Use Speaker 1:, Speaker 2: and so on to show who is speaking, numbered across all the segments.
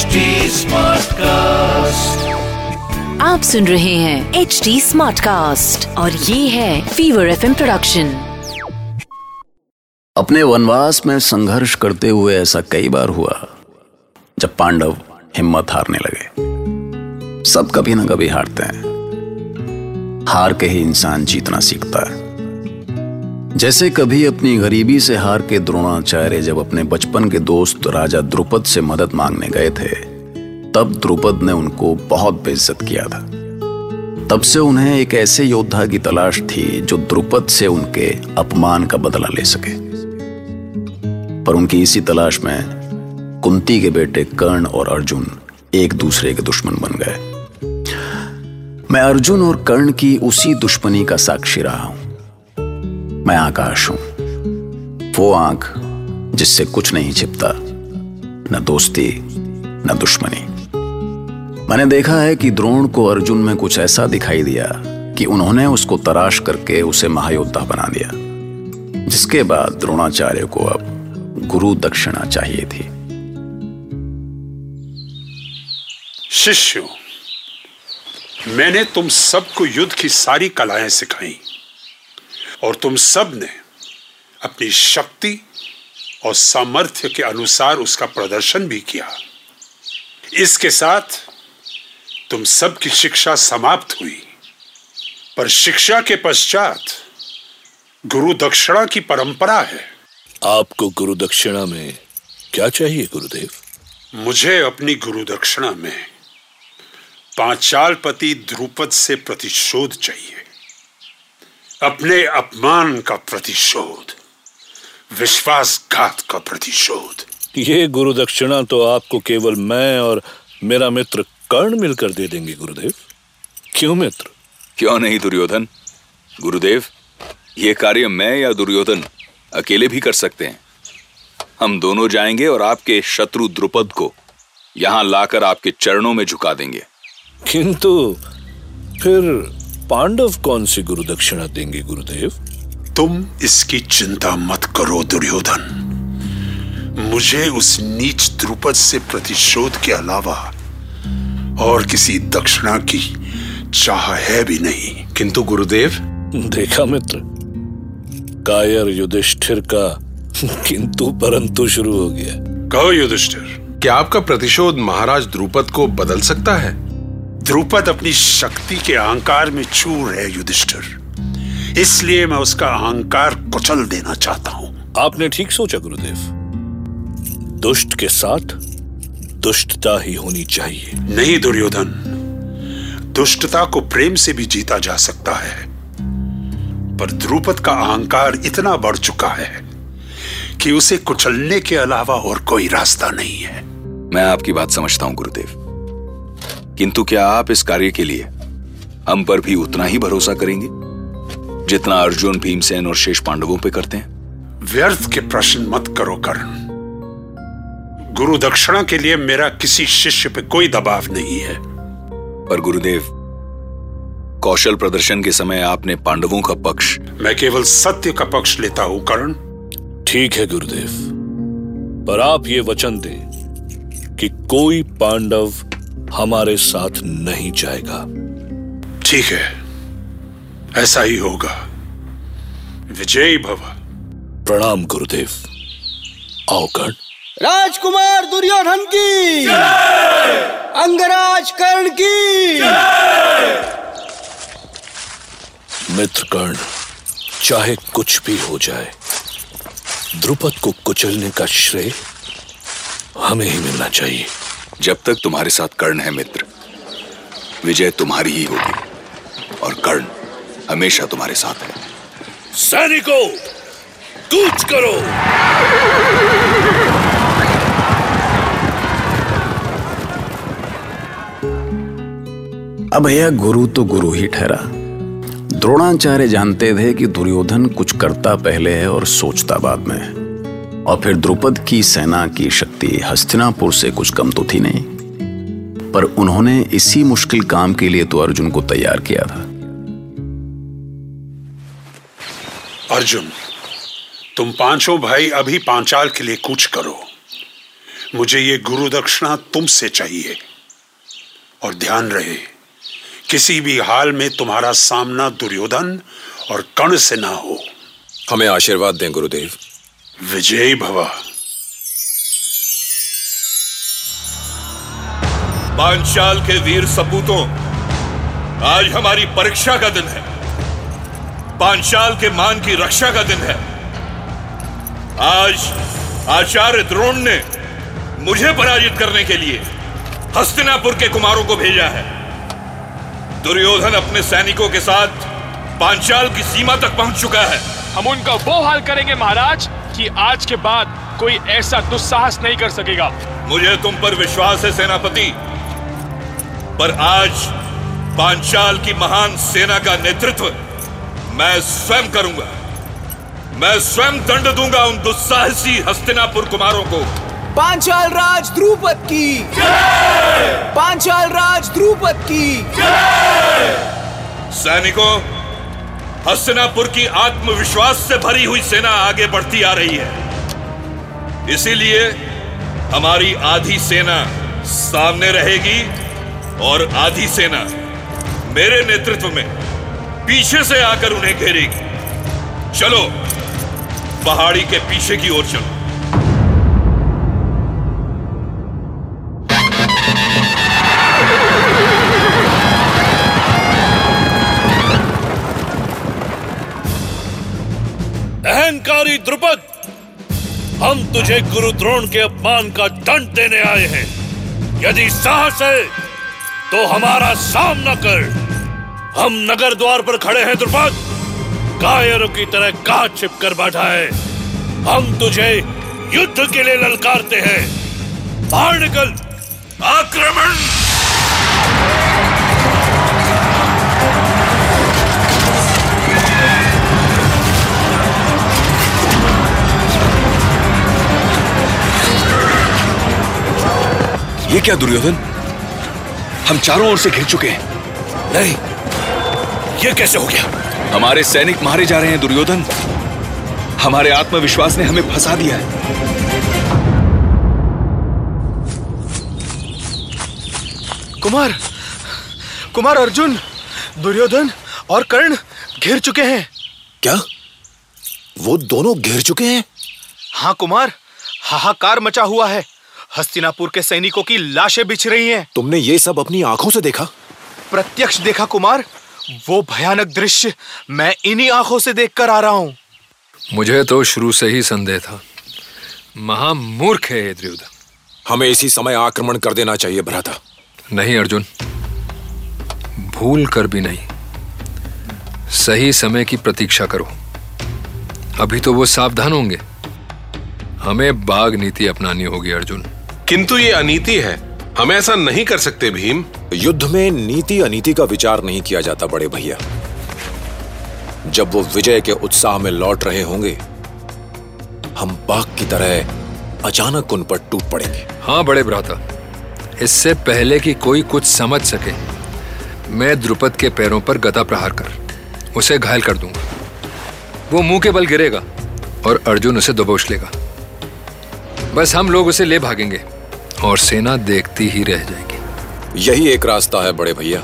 Speaker 1: HD smart cast
Speaker 2: आप सुन रहे हैं एच डी स्मार्ट कास्ट और ये है फीवर एफ़ प्रोडक्शन
Speaker 3: अपने वनवास में संघर्ष करते हुए ऐसा कई बार हुआ जब पांडव हिम्मत हारने लगे। सब कभी ना कभी हारते हैं। हार के ही इंसान जीतना सीखता है। जैसे कभी अपनी गरीबी से हार के द्रोणाचार्य जब अपने बचपन के दोस्त राजा द्रुपद से मदद मांगने गए थे, तब द्रुपद ने उनको बहुत बेइज्जत किया था। तब से उन्हें एक ऐसे योद्धा की तलाश थी जो द्रुपद से उनके अपमान का बदला ले सके। पर उनकी इसी तलाश में कुंती के बेटे कर्ण और अर्जुन एक दूसरे के दुश्मन बन गए। मैं अर्जुन और कर्ण की उसी दुश्मनी का साक्षी रहा हूँ। मैं आकाश हूँ। वो आँख जिससे कुछ नहीं छिपता, न दोस्ती, न दुश्मनी। मैंने देखा है कि द्रोण को अर्जुन में कुछ ऐसा दिखाई दिया कि उन्होंने उसको तराश करके उसे महायोद्धा बना दिया, जिसके बाद द्रोणाचार्य को अब गुरु दक्षिणा चाहिए थी।
Speaker 4: शिष्यों, मैंने तुम सबको युद्ध की सारी कलाएँ सिखाई। और तुम सबने अपनी शक्ति और सामर्थ्य के अनुसार उसका प्रदर्शन भी किया। इसके साथ तुम सबकी शिक्षा समाप्त हुई पर शिक्षा के पश्चात गुरु दक्षिणा की परंपरा है।
Speaker 5: आपको गुरु दक्षिणा में क्या चाहिए गुरुदेव?
Speaker 4: मुझे अपनी गुरु दक्षिणा में पांचाल पति ध्रुपद से प्रतिशोध चाहिए। अपने अपमान का प्रतिशोध विश्वासघात का प्रतिशोध।
Speaker 5: ये गुरु दक्षिणा तो आपको केवल मैं और मेरा मित्र कर्ण मिलकर दे देंगे गुरुदेव। क्यों मित्र?
Speaker 6: क्यों नहीं दुर्योधन? गुरुदेव ये कार्य मैं या दुर्योधन अकेले भी कर सकते हैं? हम दोनों जाएँगे और आपके शत्रु द्रुपद को यहाँ लाकर आपके चरणों में झुका देंगे।
Speaker 5: किंतु फिर पांडव कौन सी गुरु दक्षिणा देंगे गुरुदेव?
Speaker 4: तुम इसकी चिंता मत करो दुर्योधन। मुझे उस नीच द्रुपद से प्रतिशोध के अलावा और किसी दक्षिणा की चाह है भी नहीं।
Speaker 7: किंतु गुरुदेव?
Speaker 5: देखा मित्र कायर युधिष्ठिर का किंतु परंतु शुरू हो गया।
Speaker 4: कहो युधिष्ठिर
Speaker 7: क्या आपका प्रतिशोध महाराज द्रुपद को बदल सकता है?
Speaker 4: द्रुपद अपनी शक्ति के अहंकार में चूर है युधिष्ठिर। इसलिए मैं उसका अहंकार कुचल देना चाहता हूँ।
Speaker 5: आपने ठीक सोचा गुरुदेव। दुष्ट के साथ दुष्टता ही होनी चाहिए।
Speaker 4: नहीं दुर्योधन। दुष्टता को प्रेम से भी जीता जा सकता है। पर द्रुपद का अहंकार इतना बढ़ चुका है कि उसे कुचलने के अलावा और कोई रास्ता नहीं है।
Speaker 6: मैं आपकी बात समझता हूँ गुरुदेव। किंतु क्या आप इस कार्य के लिए हम पर भी उतना ही भरोसा करेंगे जितना अर्जुन भीमसेन और शेष पांडवों पे करते हैं?
Speaker 4: व्यर्थ के प्रश्न मत करो कर्ण। गुरु दक्षिणा के लिए मेरा किसी शिष्य पे कोई दबाव नहीं है।
Speaker 6: पर गुरुदेव कौशल प्रदर्शन के समय आपने पांडवों का पक्ष।
Speaker 4: मैं केवल सत्य का पक्ष लेता हूँ कर्ण।
Speaker 5: ठीक है गुरुदेव। पर आप ये वचन दें कि कोई पांडव हमारे साथ नहीं जाएगा।
Speaker 4: ठीक है ऐसा ही होगा। विजयी भव।
Speaker 5: प्रणाम गुरुदेव। आओ कर्ण।
Speaker 8: राजकुमार दुर्योधन की। अंगराज कर्ण की।
Speaker 5: मित्र कर्ण चाहे कुछ भी हो जाए द्रुपद को कुचलने का श्रेय हमें ही मिलना चाहिए।
Speaker 6: जब तक तुम्हारे साथ कर्ण है मित्र विजय तुम्हारी ही होगी और कर्ण हमेशा तुम्हारे साथ है।
Speaker 5: सैनिकों कूच करो।
Speaker 3: अब यह गुरु तो गुरु ही ठहरा। द्रोणाचार्य जानते थे कि दुर्योधन कुछ करता पहले है और सोचता बाद में है। और फिर द्रुपद की सेना की शक्ति हस्तिनापुर से कुछ कम तो थी नहीं। पर उन्होंने इसी मुश्किल काम के लिए तो अर्जुन को तैयार किया था।
Speaker 4: अर्जुन तुम पाँचों भाई अभी पांचाल के लिए कुछ करो। मुझे ये गुरु दक्षिणा तुमसे चाहिए। और ध्यान रहे किसी भी हाल में तुम्हारा सामना दुर्योधन और कर्ण से ना हो।
Speaker 5: हमें आशीर्वाद दें गुरुदेव।
Speaker 4: विजयी भवा।
Speaker 9: पांचाल के वीर सपूतों आज हमारी परीक्षा का दिन है। पांचाल के मान की रक्षा का दिन है। आज आचार्य द्रोण ने मुझे पराजित करने के लिए हस्तिनापुर के कुमारों को भेजा है। दुर्योधन अपने सैनिकों के साथ पांचाल की सीमा तक पहुँच चुका है।
Speaker 10: हम उनका वो हाल करेंगे महाराज। कि आज के बाद कोई ऐसा दुस्साहस नहीं कर सकेगा।
Speaker 9: मुझे तुम पर विश्वास है सेनापति। पर आज पांचाल की महान सेना का नेतृत्व मैं स्वयं करूँगा। मैं स्वयं दंड दूँगा उन दुस्साहसी हस्तिनापुर कुमारों को।
Speaker 8: पांचाल राज द्रुपद की। पांचाल राज द्रुपद की।
Speaker 9: सैनिकों हस्तिनापुर की आत्मविश्वास से भरी हुई सेना आगे बढ़ती आ रही है। इसीलिए हमारी आधी सेना सामने रहेगी और आधी सेना मेरे नेतृत्व में पीछे से आकर उन्हें घेरेगी। चलो, पहाड़ी के पीछे की ओर चलो।
Speaker 5: द्रुपद, हम तुझे गुरु द्रोण के अपमान का दंड देने आए हैं। यदि साहस है तो हमारा सामना कर। हम नगर द्वार पर खड़े हैं, द्रुपद। कायरों की तरह कहा छिप कर बैठा है। हम तुझे युद्ध के लिए ललकारते हैं। बाहर निकल। आक्रमण।
Speaker 6: ये क्या दुर्योधन? हम चारों ओर से घिर चुके हैं।
Speaker 5: नहीं ये कैसे हो गया?
Speaker 6: हमारे सैनिक मारे जा रहे हैं दुर्योधन। हमारे आत्मविश्वास ने हमें फंसा दिया है।
Speaker 8: कुमार कुमार अर्जुन दुर्योधन और कर्ण घिर चुके हैं।
Speaker 5: क्या? वो दोनों घिर चुके हैं?
Speaker 8: हाँ कुमार हाहाकार मचा हुआ है। हस्तिनापुर के सैनिकों की लाशें बिछ रही हैं।
Speaker 5: तुमने ये सब अपनी आँखों से देखा?
Speaker 8: प्रत्यक्ष देखा कुमार। वो भयानक दृश्य मैं इन्हीं आँखों से देखकर आ रहा हूँ।
Speaker 11: मुझे तो शुरू से ही संदेह था। महामूर्ख है ये दुर्योधन
Speaker 5: हमें इसी समय आक्रमण कर देना चाहिए भ्राता।
Speaker 11: नहीं अर्जुन। भूल कर भी नहीं। सही समय की प्रतीक्षा करो। अभी तो वो सावधान होंगे। हमें बाघ नीति अपनानी होगी अर्जुन।
Speaker 7: किंतु ये अनीति है। हम ऐसा नहीं कर सकते भीम।
Speaker 5: युद्ध में नीति अनीति का विचार नहीं किया जाता बड़े भैया। जब वो विजय के उत्साह में लौट रहे होंगे हम बाघ की तरह अचानक उन पर टूट पड़ेंगे।
Speaker 11: हाँ बड़े भ्राता इससे पहले कि कोई कुछ समझ सके मैं द्रुपद के पैरों पर गदा प्रहार कर उसे घायल कर दूँगा। वो मुँह के बल गिरेगा और अर्जुन उसे दबोच लेगा। बस हम लोग उसे ले भागेंगे। और सेना देखती ही रह जाएगी।
Speaker 5: यही एक रास्ता है बड़े भैया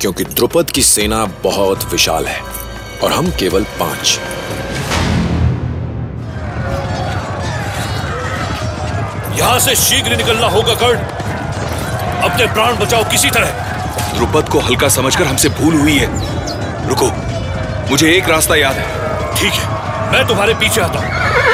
Speaker 5: क्योंकि द्रुपद की सेना बहुत विशाल है और हम केवल पाँच। यहाँ से शीघ्र निकलना होगा कर्ण। अपने प्राण बचाओ किसी तरह।
Speaker 6: द्रुपद को हल्का समझकर हमसे भूल हुई है। रुको मुझे एक रास्ता याद है।
Speaker 5: ठीक है मैं तुम्हारे पीछे आता हूँ।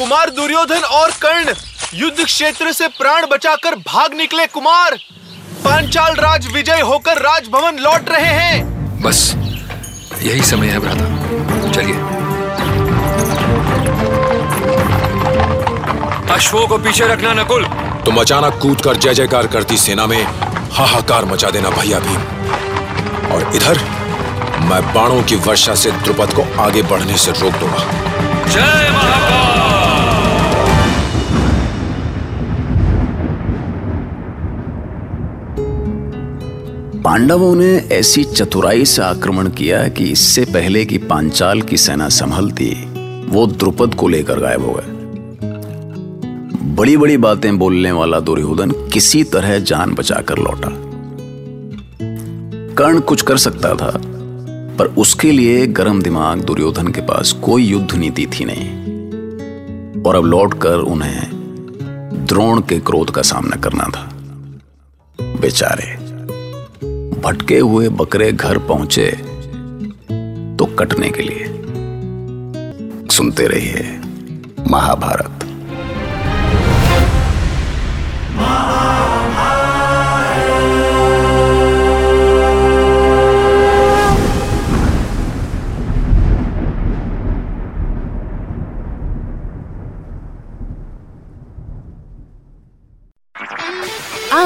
Speaker 8: कुमार दुर्योधन और कर्ण युद्ध क्षेत्र से प्राण बचाकर भाग निकले कुमार। पांचाल राज विजय होकर राजभवन लौट रहे हैं।
Speaker 11: बस यही समय है भ्राता चलिए। अश्वों को पीछे रखना नकुल।
Speaker 5: तुम अचानक कूद कर जय जयकार करती सेना में हाहाकार मचा देना भैया भीम। और इधर मैं बाणों की वर्षा से द्रुपद को आगे बढ़ने से रोक दूँगा।
Speaker 11: जय महाकाल।
Speaker 3: पांडवों ने ऐसी चतुराई से आक्रमण किया कि इससे पहले कि पांचाल की सेना संभलती, वो द्रुपद को लेकर गायब हो गए। बड़ी बड़ी बातें बोलने वाला दुर्योधन किसी तरह जान बचाकर लौटा। कर्ण कुछ कर सकता था, पर उसके लिए गर्म दिमाग दुर्योधन के पास कोई युद्ध नीति थी नहीं। और अब लौटकर उन्हें द्रोण के क्रोध का सामना करना था। बेचारे। भटके हुए बकरे घर पहुँचे तो कटने के लिए। सुनते रहिए महाभारत।